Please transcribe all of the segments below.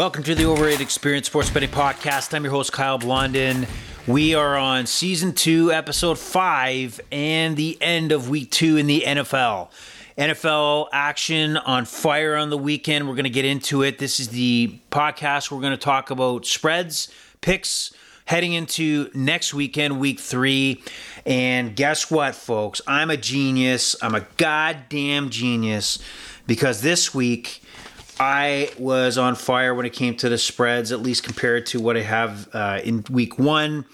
Welcome to the Overrated Experience Sports Betting Podcast. I'm your host, Kyle Blondin. We are on season two, episode five, and the end of week two in the NFL. NFL action on fire on the weekend. We're going to get into it. This is the podcast. We're going to talk about spreads, picks, heading into next weekend, week three. And guess what, folks? I'm a genius. I'm a goddamn genius because this week I was on fire when it came to the spreads, at least compared to what I have uh, in week one.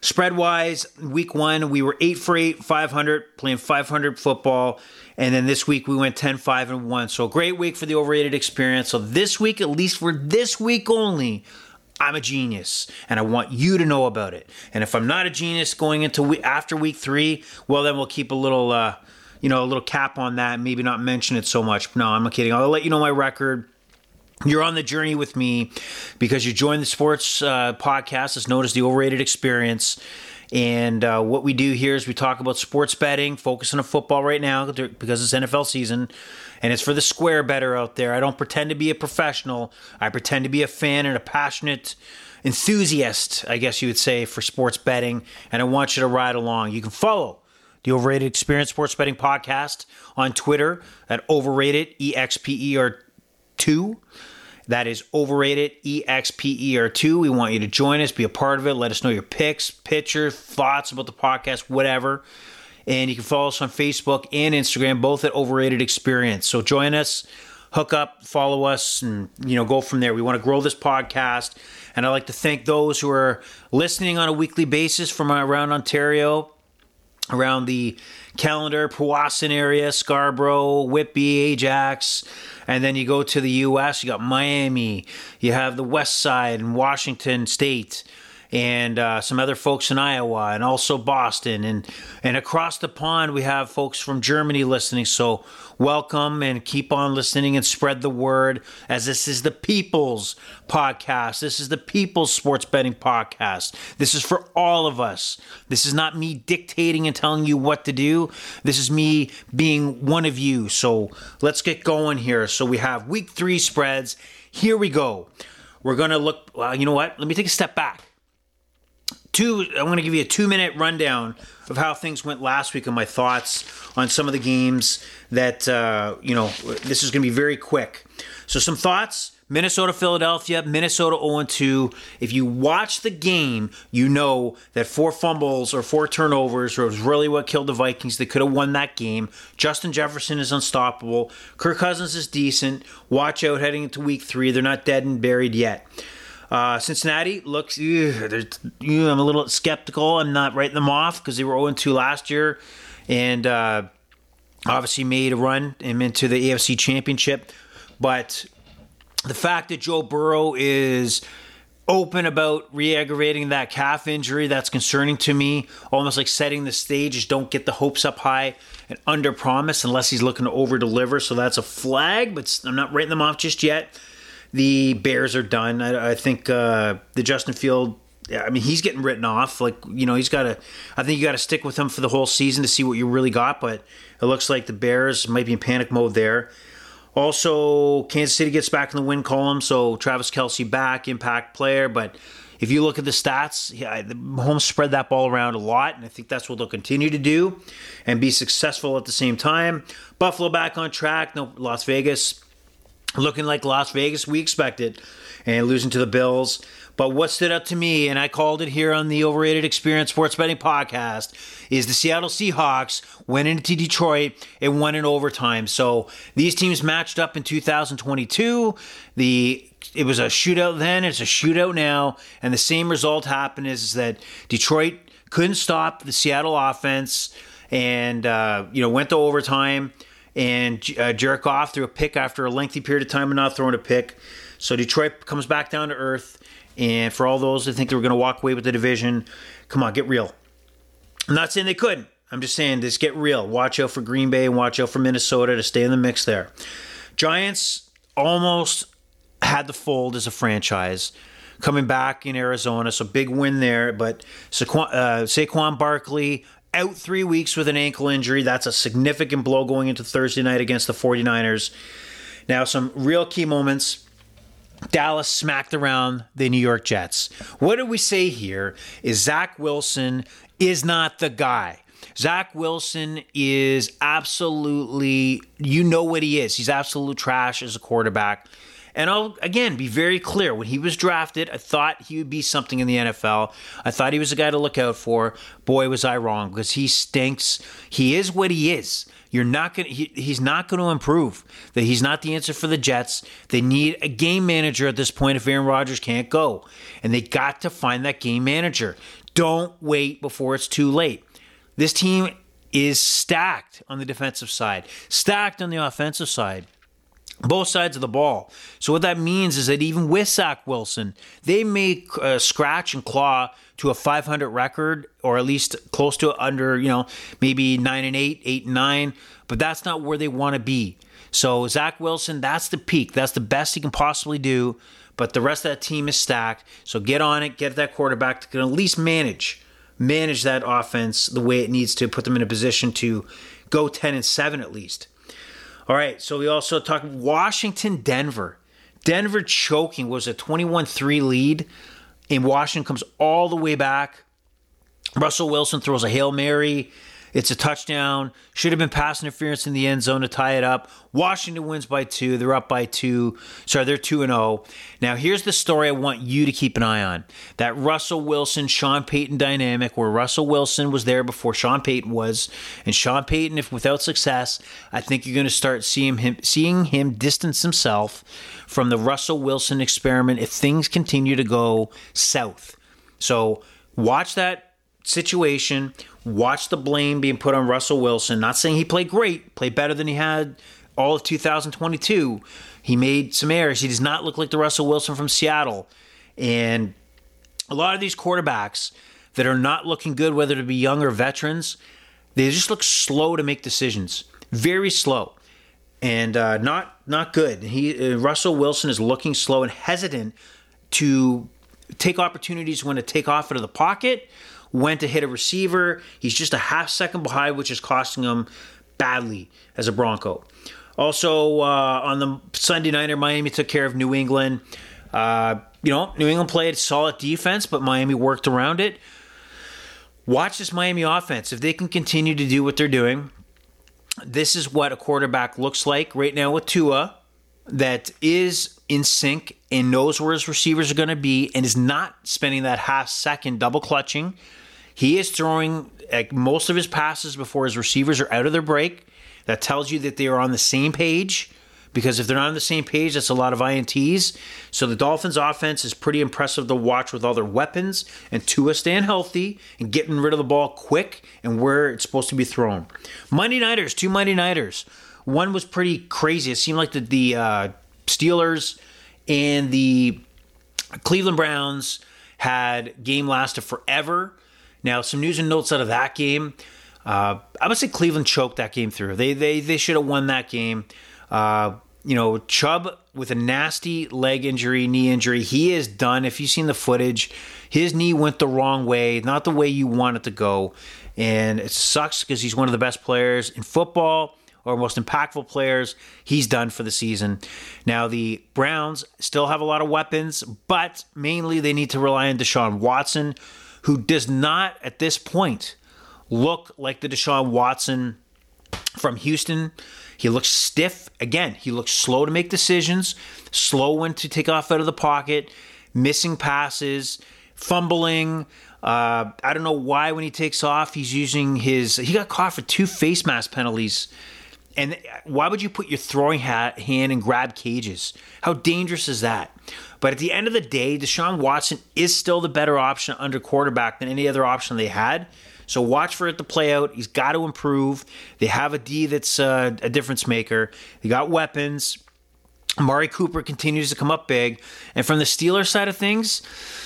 Spread wise, week one, we were 8 for 8, 500, playing 500 football. And then this week, we went 10, 5, and 1. So, great week for the overrated experience. So, this week, at least for this week only, I'm a genius and I want you to know about it. And if I'm not a genius going into after week three, well, then we'll keep a little, uh, you know, a little cap on that. Maybe not mention it so much. No, I'm not kidding. I'll let you know my record. You're on the journey with me because you joined the sports uh, podcast. It's known as the Overrated Experience. And uh, what we do here is we talk about sports betting, focusing on football right now because it's NFL season, and it's for the square better out there. I don't pretend to be a professional. I pretend to be a fan and a passionate enthusiast, I guess you would say, for sports betting. And I want you to ride along. You can follow the Overrated Experience Sports Betting Podcast on Twitter at Overrated EXPER two. That is overrated EXPER2. We want you to join us, be a part of it. Let us know your picks, pictures, thoughts about the podcast, whatever. And you can follow us on Facebook and Instagram, both at Overrated Experience. So join us, hook up, follow us, and you know go from there. We want to grow this podcast, and I'd like to thank those who are listening on a weekly basis from around Ontario, around the Callander, Powassan area, Scarborough, Whitby, Ajax. And then you go to the U.S., you got Miami, you have the West Side and Washington State, and uh, some other folks in Iowa, and also Boston. And, and across the pond, we have folks from Germany listening. So welcome and keep on listening and spread the word as this is the people's podcast. This is the people's sports betting podcast. This is for all of us. This is not me dictating and telling you what to do. This is me being one of you. So let's get going here. So we have week three spreads. Here we go. We're going to look, you know what? Let me take a step back. Two, I'm going to give you a two minute rundown of how things went last week and my thoughts on some of the games that, uh, you know, this is going to be very quick. So, some thoughts Minnesota, Philadelphia, Minnesota 0 2. If you watch the game, you know that four fumbles or four turnovers was really what killed the Vikings. They could have won that game. Justin Jefferson is unstoppable. Kirk Cousins is decent. Watch out heading into week three. They're not dead and buried yet. Uh, Cincinnati looks, ew, ew, I'm a little skeptical. I'm not writing them off because they were 0 2 last year and uh, obviously made a run into the AFC Championship. But the fact that Joe Burrow is open about re-aggravating that calf injury that's concerning to me almost like setting the stage just don't get the hopes up high and under promise unless he's looking to over deliver so that's a flag but i'm not writing them off just yet the bears are done i, I think uh, the justin field I mean, he's getting written off. Like, you know, he's got to. I think you got to stick with him for the whole season to see what you really got. But it looks like the Bears might be in panic mode there. Also, Kansas City gets back in the win column, so Travis Kelce back, impact player. But if you look at the stats, yeah, Mahomes spread that ball around a lot, and I think that's what they'll continue to do and be successful at the same time. Buffalo back on track. No, Las Vegas looking like Las Vegas we expected, and losing to the Bills. But what stood out to me, and I called it here on the Overrated Experience Sports Betting Podcast, is the Seattle Seahawks went into Detroit and won in overtime. So these teams matched up in 2022. The it was a shootout then, it's a shootout now, and the same result happened is that Detroit couldn't stop the Seattle offense and uh, you know went to overtime and uh, Jared Goff threw a pick after a lengthy period of time of not throwing a pick. So Detroit comes back down to earth and for all those that think they were going to walk away with the division, come on, get real. I'm not saying they couldn't. I'm just saying just get real. Watch out for Green Bay and watch out for Minnesota to stay in the mix there. Giants almost had the fold as a franchise coming back in Arizona, so big win there. But Saquon, uh, Saquon Barkley out three weeks with an ankle injury. That's a significant blow going into Thursday night against the 49ers. Now, some real key moments Dallas smacked around the New York Jets. What do we say here is Zach Wilson is not the guy. Zach Wilson is absolutely, you know what he is. He's absolute trash as a quarterback. And I'll again be very clear. When he was drafted, I thought he would be something in the NFL. I thought he was a guy to look out for. Boy, was I wrong because he stinks. He is what he is. You're not going. He, he's not going to improve. That he's not the answer for the Jets. They need a game manager at this point if Aaron Rodgers can't go, and they got to find that game manager. Don't wait before it's too late. This team is stacked on the defensive side, stacked on the offensive side both sides of the ball. So what that means is that even with Zach Wilson, they may uh, scratch and claw to a 500 record, or at least close to under, you know, maybe nine and eight, eight and nine. But that's not where they want to be. So Zach Wilson, that's the peak. That's the best he can possibly do. But the rest of that team is stacked. So get on it. Get that quarterback that can at least manage manage that offense the way it needs to, put them in a position to go 10 and 7 at least. All right, so we also talked Washington, Denver. Denver choking was a 21 3 lead, and Washington comes all the way back. Russell Wilson throws a Hail Mary it's a touchdown. Should have been pass interference in the end zone to tie it up. Washington wins by two. They're up by two. Sorry, they're 2 and 0. Now, here's the story I want you to keep an eye on that Russell Wilson, Sean Payton dynamic, where Russell Wilson was there before Sean Payton was. And Sean Payton, if without success, I think you're going to start seeing him, seeing him distance himself from the Russell Wilson experiment if things continue to go south. So, watch that situation. Watch the blame being put on Russell Wilson. Not saying he played great, played better than he had all of 2022. He made some errors. He does not look like the Russell Wilson from Seattle. And a lot of these quarterbacks that are not looking good, whether to be young or veterans, they just look slow to make decisions. Very slow. And uh, not not good. He uh, Russell Wilson is looking slow and hesitant to take opportunities when to take off out of the pocket went to hit a receiver. He's just a half second behind, which is costing him badly as a Bronco. Also, uh, on the Sunday nighter, Miami took care of New England. Uh, you know, New England played solid defense, but Miami worked around it. Watch this Miami offense. If they can continue to do what they're doing, this is what a quarterback looks like right now with Tua that is in sync and knows where his receivers are going to be and is not spending that half second double clutching he is throwing like, most of his passes before his receivers are out of their break. That tells you that they are on the same page because if they're not on the same page, that's a lot of INTs. So the Dolphins' offense is pretty impressive to watch with all their weapons and Tua staying healthy and getting rid of the ball quick and where it's supposed to be thrown. Monday Nighters, two Monday Nighters. One was pretty crazy. It seemed like the, the uh, Steelers and the Cleveland Browns had game lasted forever now, some news and notes out of that game. Uh, I would say Cleveland choked that game through. They they they should have won that game. Uh, you know, Chubb with a nasty leg injury, knee injury, he is done. If you've seen the footage, his knee went the wrong way, not the way you want it to go, and it sucks because he's one of the best players in football or most impactful players. He's done for the season. Now the Browns still have a lot of weapons, but mainly they need to rely on Deshaun Watson who does not at this point look like the Deshaun Watson from Houston. He looks stiff. Again, he looks slow to make decisions, slow when to take off out of the pocket, missing passes, fumbling. Uh, I don't know why when he takes off, he's using his. He got caught for two face mask penalties. And why would you put your throwing hat, hand and grab cages? How dangerous is that? But at the end of the day, Deshaun Watson is still the better option under quarterback than any other option they had. So watch for it to play out. He's got to improve. They have a D that's uh, a difference maker. They got weapons. Amari Cooper continues to come up big. And from the Steelers side of things,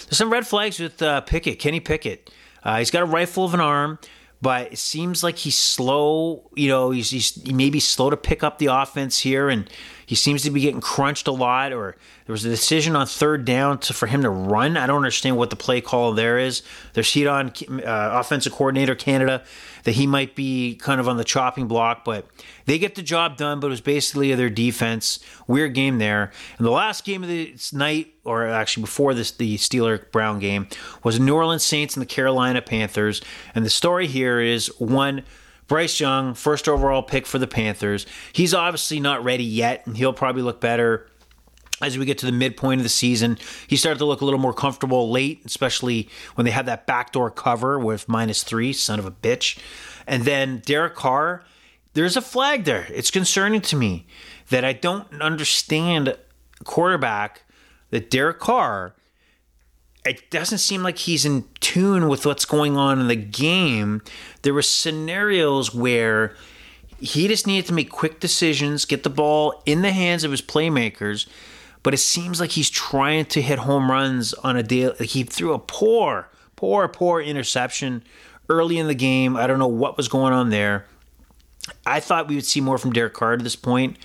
there's some red flags with uh, Pickett, Kenny Pickett. Uh, he's got a rifle of an arm but it seems like he's slow. You know, he's, he's he may be slow to pick up the offense here, and He seems to be getting crunched a lot, or there was a decision on third down to, for him to run. I don't understand what the play call there is. There's heat on uh, offensive coordinator Canada that he might be kind of on the chopping block, but they get the job done. But it was basically their defense. Weird game there. And the last game of the night, or actually before this, the Steeler Brown game, was New Orleans Saints and the Carolina Panthers. And the story here is one. Bryce Young, first overall pick for the Panthers. He's obviously not ready yet, and he'll probably look better as we get to the midpoint of the season. He started to look a little more comfortable late, especially when they had that backdoor cover with minus three, son of a bitch. And then Derek Carr, there's a flag there. It's concerning to me that I don't understand quarterback that Derek Carr it doesn't seem like he's in tune with what's going on in the game. There were scenarios where he just needed to make quick decisions, get the ball in the hands of his playmakers, but it seems like he's trying to hit home runs on a day. He threw a poor, poor, poor interception early in the game. I don't know what was going on there. I thought we would see more from Derek Carr at this point.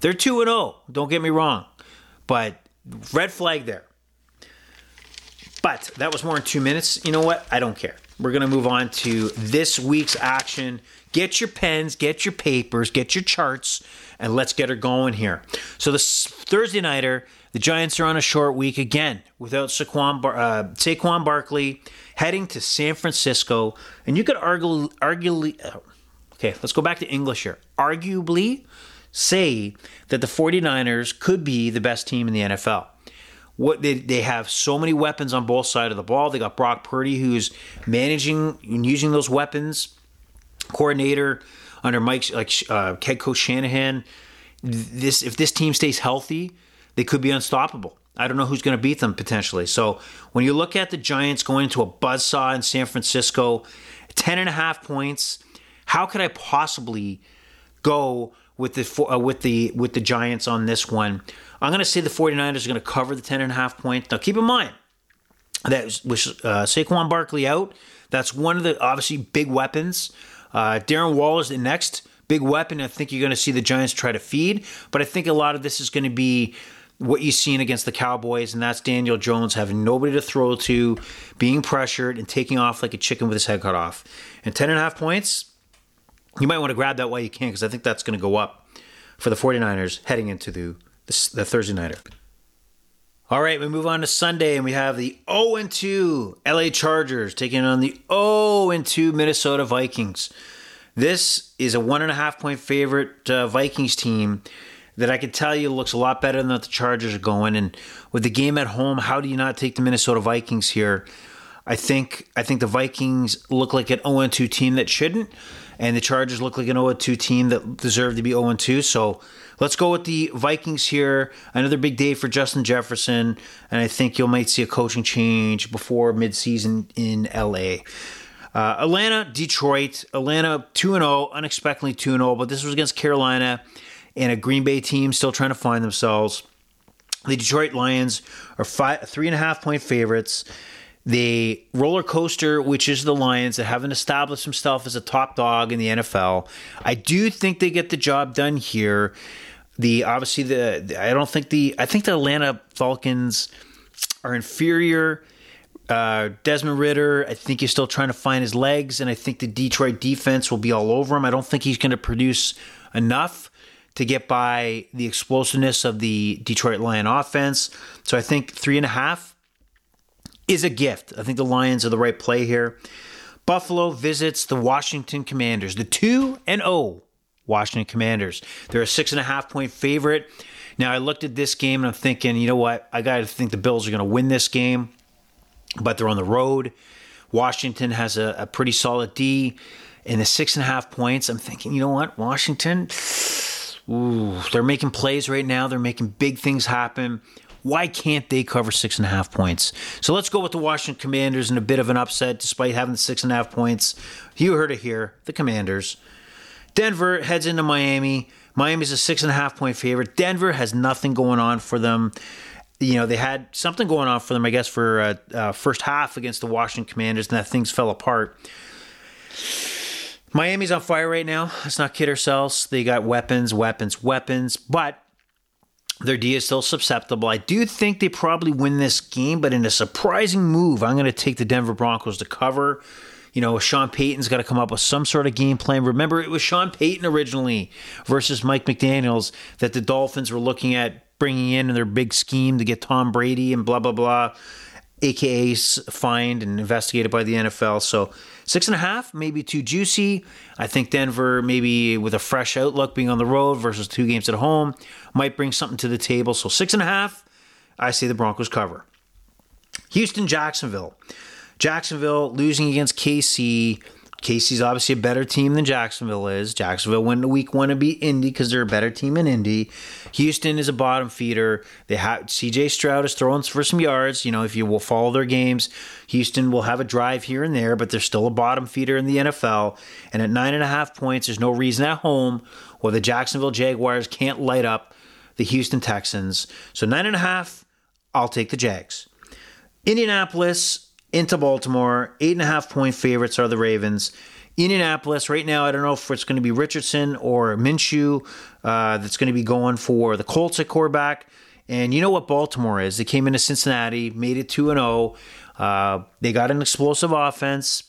They're 2 and 0, don't get me wrong, but red flag there. But that was more in two minutes. You know what? I don't care. We're going to move on to this week's action. Get your pens, get your papers, get your charts, and let's get her going here. So, this Thursday nighter, the Giants are on a short week again without Saquon, Bar- uh, Saquon Barkley heading to San Francisco. And you could argue, arguably, uh, okay, let's go back to English here. Arguably say that the 49ers could be the best team in the NFL what they, they have so many weapons on both sides of the ball. They got Brock Purdy who's managing and using those weapons. Coordinator under Mike like uh, head coach Shanahan. This if this team stays healthy, they could be unstoppable. I don't know who's going to beat them potentially. So when you look at the Giants going into a buzzsaw in San Francisco, 10 and a half points, how could I possibly go with the uh, with the with the Giants on this one? I'm going to say the 49ers are going to cover the 10 and a half points. Now, keep in mind that with uh, Saquon Barkley out, that's one of the obviously big weapons. Uh, Darren Waller's the next big weapon. I think you're going to see the Giants try to feed, but I think a lot of this is going to be what you've seen against the Cowboys, and that's Daniel Jones having nobody to throw to, being pressured, and taking off like a chicken with his head cut off. And 10 and a half points, you might want to grab that while you can because I think that's going to go up for the 49ers heading into the the Thursday nighter. All right, we move on to Sunday, and we have the 0 2 LA Chargers taking on the 0 2 Minnesota Vikings. This is a one and a half point favorite uh, Vikings team that I can tell you looks a lot better than the Chargers are going. And with the game at home, how do you not take the Minnesota Vikings here? I think I think the Vikings look like an 0 2 team that shouldn't, and the Chargers look like an 0 2 team that deserve to be 0 2. So Let's go with the Vikings here. Another big day for Justin Jefferson, and I think you might see a coaching change before midseason in LA. Uh, Atlanta, Detroit. Atlanta 2 0, unexpectedly 2 0, but this was against Carolina and a Green Bay team still trying to find themselves. The Detroit Lions are five, three and a half point favorites. The roller coaster, which is the Lions, that haven't established themselves as a top dog in the NFL. I do think they get the job done here. The obviously the, I don't think the I think the Atlanta Falcons are inferior. Uh, Desmond Ridder, I think he's still trying to find his legs, and I think the Detroit defense will be all over him. I don't think he's going to produce enough to get by the explosiveness of the Detroit Lion offense. So I think three and a half is a gift. I think the Lions are the right play here. Buffalo visits the Washington Commanders, the 2 and 0 Washington Commanders. They're a six and a half point favorite. Now, I looked at this game and I'm thinking, you know what? I got to think the Bills are going to win this game, but they're on the road. Washington has a, a pretty solid D. In the six and a half points, I'm thinking, you know what? Washington, ooh, they're making plays right now. They're making big things happen. Why can't they cover six and a half points? So let's go with the Washington Commanders in a bit of an upset despite having six and a half points. You heard it here. The Commanders. Denver heads into Miami. Miami's a six and a half point favorite. Denver has nothing going on for them. You know, they had something going on for them, I guess, for uh, uh, first half against the Washington Commanders, and that things fell apart. Miami's on fire right now. Let's not kid ourselves. They got weapons, weapons, weapons. But Their D is still susceptible. I do think they probably win this game, but in a surprising move, I'm going to take the Denver Broncos to cover. You know, Sean Payton's got to come up with some sort of game plan. Remember, it was Sean Payton originally versus Mike McDaniels that the Dolphins were looking at bringing in in their big scheme to get Tom Brady and blah, blah, blah, aka fined and investigated by the NFL. So six and a half, maybe too juicy. I think Denver, maybe with a fresh outlook being on the road versus two games at home, might bring something to the table. So six and a half, I say the Broncos cover. Houston, Jacksonville. Jacksonville losing against KC KC's obviously a better team than Jacksonville is. Jacksonville went to week one to beat Indy because they're a better team in Indy. Houston is a bottom feeder. They have CJ Stroud is throwing for some yards. You know, if you will follow their games, Houston will have a drive here and there, but they're still a bottom feeder in the NFL. And at nine and a half points, there's no reason at home where the Jacksonville Jaguars can't light up the Houston Texans. So nine and a half, I'll take the Jags. Indianapolis into Baltimore. Eight and a half point favorites are the Ravens. Indianapolis, right now, I don't know if it's going to be Richardson or Minshew uh, that's going to be going for the Colts at quarterback. And you know what Baltimore is? They came into Cincinnati, made it 2 0. Uh, they got an explosive offense.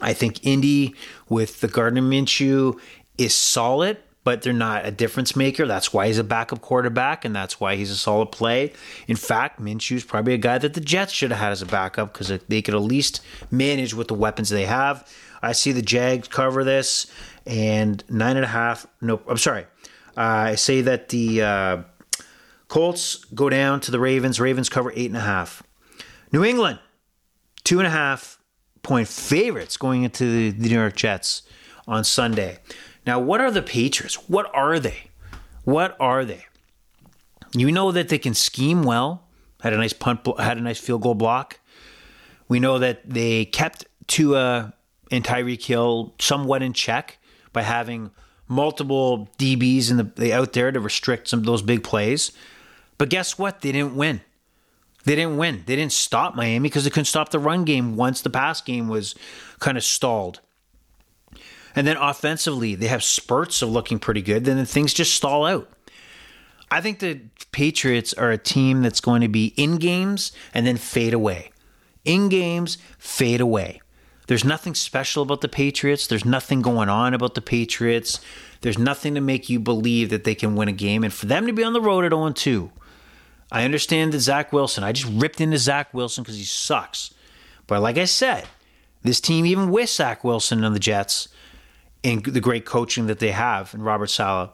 I think Indy with the Gardner Minshew is solid but they're not a difference maker. That's why he's a backup quarterback, and that's why he's a solid play. In fact, Minshew's probably a guy that the Jets should have had as a backup because they could at least manage with the weapons they have. I see the Jags cover this, and nine and a half. No, I'm sorry. Uh, I say that the uh, Colts go down to the Ravens. Ravens cover eight and a half. New England, two and a half point favorites going into the New York Jets on Sunday. Now, what are the Patriots? What are they? What are they? You know that they can scheme well. Had a nice punt, had a nice field goal block. We know that they kept Tua and Tyreek Hill somewhat in check by having multiple DBs in the out there to restrict some of those big plays. But guess what? They didn't win. They didn't win. They didn't stop Miami because they couldn't stop the run game once the pass game was kind of stalled. And then offensively, they have spurts of looking pretty good. Then things just stall out. I think the Patriots are a team that's going to be in games and then fade away. In games, fade away. There's nothing special about the Patriots. There's nothing going on about the Patriots. There's nothing to make you believe that they can win a game. And for them to be on the road at 0 2, I understand that Zach Wilson, I just ripped into Zach Wilson because he sucks. But like I said, this team, even with Zach Wilson and the Jets, and the great coaching that they have in Robert Saleh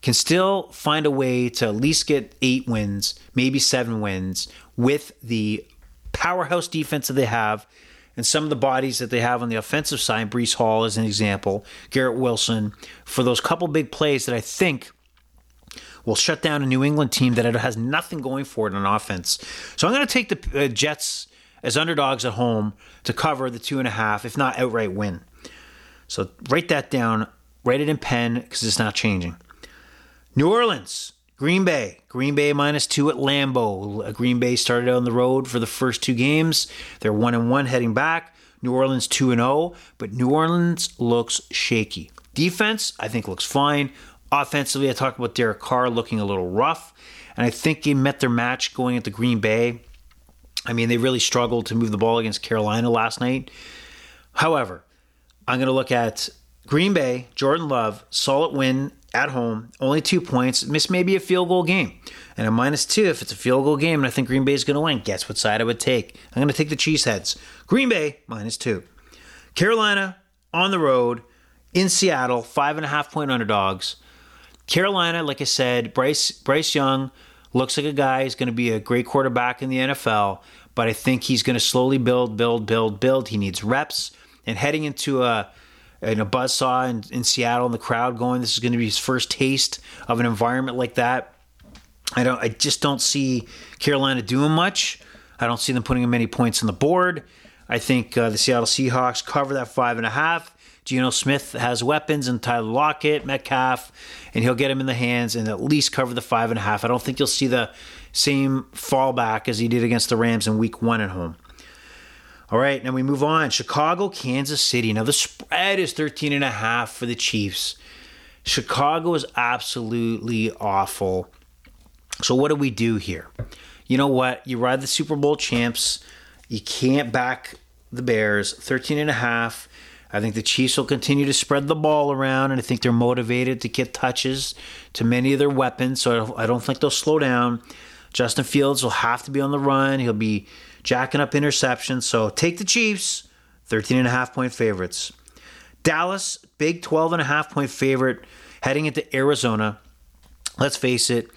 can still find a way to at least get eight wins, maybe seven wins, with the powerhouse defense that they have and some of the bodies that they have on the offensive side. Breece Hall, as an example, Garrett Wilson, for those couple big plays that I think will shut down a New England team that has nothing going for it on offense. So I'm going to take the uh, Jets as underdogs at home to cover the two and a half, if not outright win. So write that down, write it in pen because it's not changing. New Orleans, Green Bay. Green Bay minus two at Lambeau. Green Bay started on the road for the first two games. They're one and one heading back. New Orleans two and zero, oh, but New Orleans looks shaky. Defense, I think, looks fine. Offensively, I talked about Derek Carr looking a little rough, and I think they met their match going into Green Bay. I mean, they really struggled to move the ball against Carolina last night. However, I'm going to look at Green Bay, Jordan Love, solid win at home, only two points. This may be a field goal game. And a minus two, if it's a field goal game and I think Green Bay is going to win, guess what side I would take? I'm going to take the Cheeseheads. Green Bay, minus two. Carolina, on the road, in Seattle, five and a half point underdogs. Carolina, like I said, Bryce, Bryce Young looks like a guy who's going to be a great quarterback in the NFL, but I think he's going to slowly build, build, build, build. He needs reps and heading into a in a buzzsaw in, in Seattle and the crowd going, this is going to be his first taste of an environment like that. I don't. I just don't see Carolina doing much. I don't see them putting many points on the board. I think uh, the Seattle Seahawks cover that five and a half. Geno Smith has weapons and Tyler Lockett, Metcalf, and he'll get him in the hands and at least cover the five and a half. I don't think you'll see the same fallback as he did against the Rams in week one at home. All right, now we move on. Chicago, Kansas City. Now the spread is 13 and a half for the Chiefs. Chicago is absolutely awful. So what do we do here? You know what? You ride the Super Bowl champs. You can't back the Bears. 13 and a half. I think the Chiefs will continue to spread the ball around, and I think they're motivated to get touches to many of their weapons. So I don't think they'll slow down. Justin Fields will have to be on the run. He'll be jacking up interceptions. So take the Chiefs, 13 and a half point favorites. Dallas, big 12 and a half point favorite heading into Arizona. Let's face it,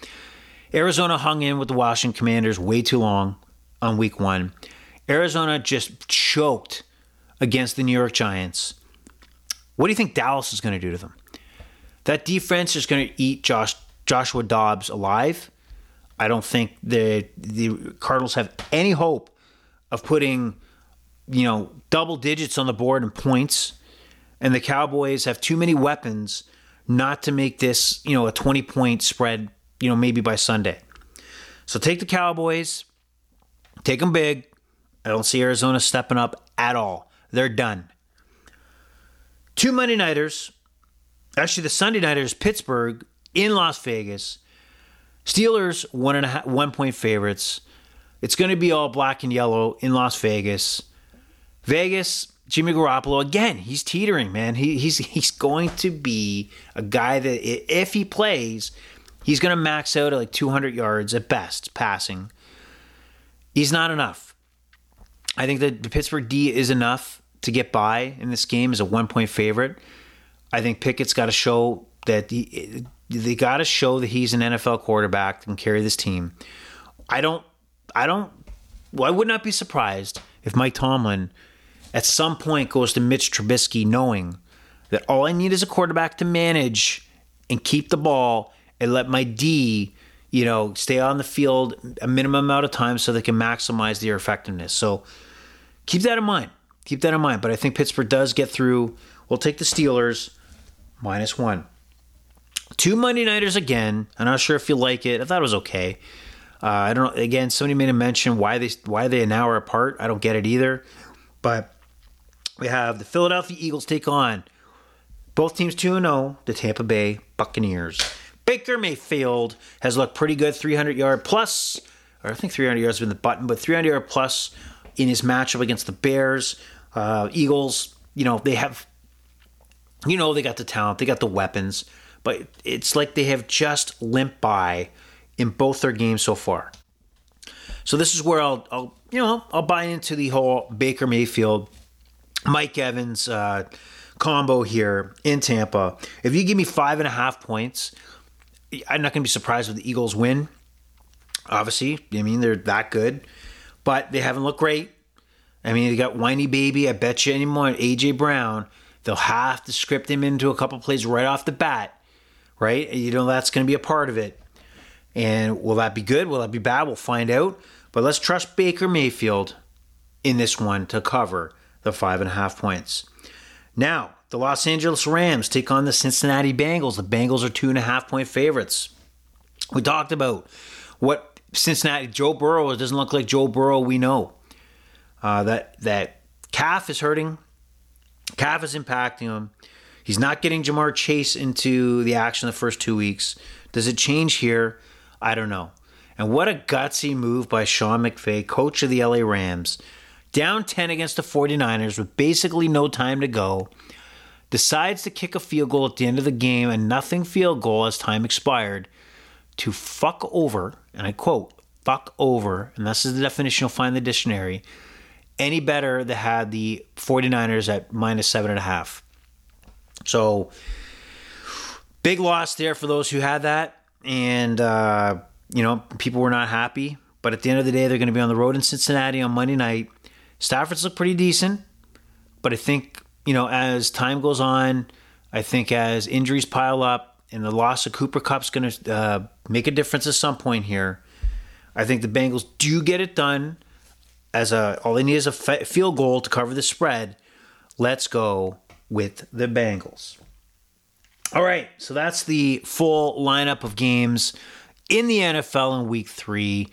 Arizona hung in with the Washington Commanders way too long on week one. Arizona just choked against the New York Giants. What do you think Dallas is going to do to them? That defense is going to eat Josh, Joshua Dobbs alive. I don't think the the Cardinals have any hope of putting, you know, double digits on the board in points, and the Cowboys have too many weapons not to make this, you know, a 20 point spread, you know, maybe by Sunday. So take the Cowboys, take them big. I don't see Arizona stepping up at all. They're done. Two Monday Nighters, actually the Sunday Nighters, Pittsburgh in Las Vegas. Steelers one and a half, one point favorites. It's going to be all black and yellow in Las Vegas. Vegas, Jimmy Garoppolo again. He's teetering, man. He, he's he's going to be a guy that if he plays, he's going to max out at like 200 yards at best passing. He's not enough. I think that the Pittsburgh D is enough to get by in this game as a one point favorite. I think Pickett's got to show that he, they got to show that he's an NFL quarterback and carry this team. I don't, I don't, well, I would not be surprised if Mike Tomlin at some point goes to Mitch Trubisky knowing that all I need is a quarterback to manage and keep the ball and let my D, you know, stay on the field a minimum amount of time so they can maximize their effectiveness. So keep that in mind. Keep that in mind. But I think Pittsburgh does get through. We'll take the Steelers minus one. Two Monday Nighters again. I'm not sure if you like it. I thought it was okay. Uh, I don't know. Again, somebody made a mention why they why they an hour apart. I don't get it either. But we have the Philadelphia Eagles take on both teams 2 0, the Tampa Bay Buccaneers. Baker Mayfield has looked pretty good, 300 yard plus, or I think 300 yards has been the button, but 300 yard plus in his matchup against the Bears. Uh, Eagles, you know, they have, you know, they got the talent, they got the weapons, but it's like they have just limped by in both their games so far. So this is where I'll, I'll you know, I'll buy into the whole Baker Mayfield, Mike Evans uh, combo here in Tampa. If you give me five and a half points, I'm not going to be surprised if the Eagles win. Obviously, I mean they're that good but they haven't looked great. I mean, they got whiny baby. I bet you anymore. AJ Brown, they'll have to script him into a couple plays right off the bat, right? You know that's going to be a part of it. And will that be good? Will that be bad? We'll find out. But let's trust Baker Mayfield in this one to cover the five and a half points. Now, the Los Angeles Rams take on the Cincinnati Bengals. The Bengals are two and a half point favorites. We talked about what Cincinnati, Joe Burrow it doesn't look like Joe Burrow we know. Uh, that that calf is hurting. Calf is impacting him. He's not getting Ja'Marr Chase into the action the first two weeks. Does it change here? I don't know. And what a gutsy move by Sean McVay, coach of the LA Rams. Down 10 against the 49ers with basically no time to go. Decides to kick a field goal at the end of the game, and nothing field goal as time expired to fuck over, and I quote, fuck over, and this is the definition you'll find in the dictionary, any better that had the 49ers at minus seven and a half. So big loss there for those who had that. And, uh, you know, people were not happy. But at the end of the day, they're going to be on the road in Cincinnati on Monday night. Stafford's look pretty decent. But I think, you know, as time goes on, I think as injuries pile up, and the loss of Cooper Kupp's going to uh, make a difference at some point here. I think the Bengals do get it done. As a all they need is a field goal to cover the spread. Let's go with the Bengals. All right, so that's the full lineup of games in the NFL in Week Three.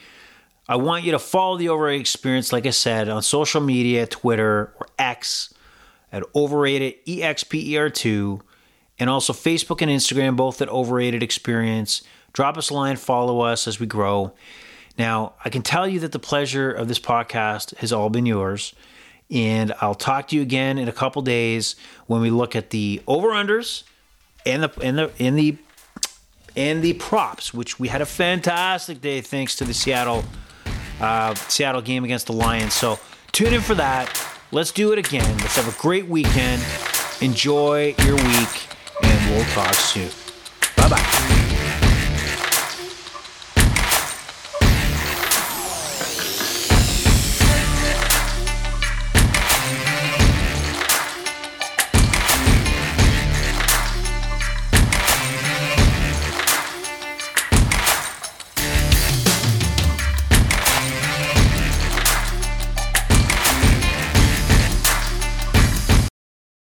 I want you to follow the Overrated Experience, like I said, on social media, Twitter or X at Overrated EXPER2 and also Facebook and Instagram, both at Overrated Experience. Drop us a line, follow us as we grow. Now, I can tell you that the pleasure of this podcast has all been yours. And I'll talk to you again in a couple days when we look at the over-unders and the and the in the and the props, which we had a fantastic day thanks to the Seattle uh, Seattle game against the Lions. So tune in for that. Let's do it again. Let's have a great weekend. Enjoy your week, and we'll talk soon. Bye bye.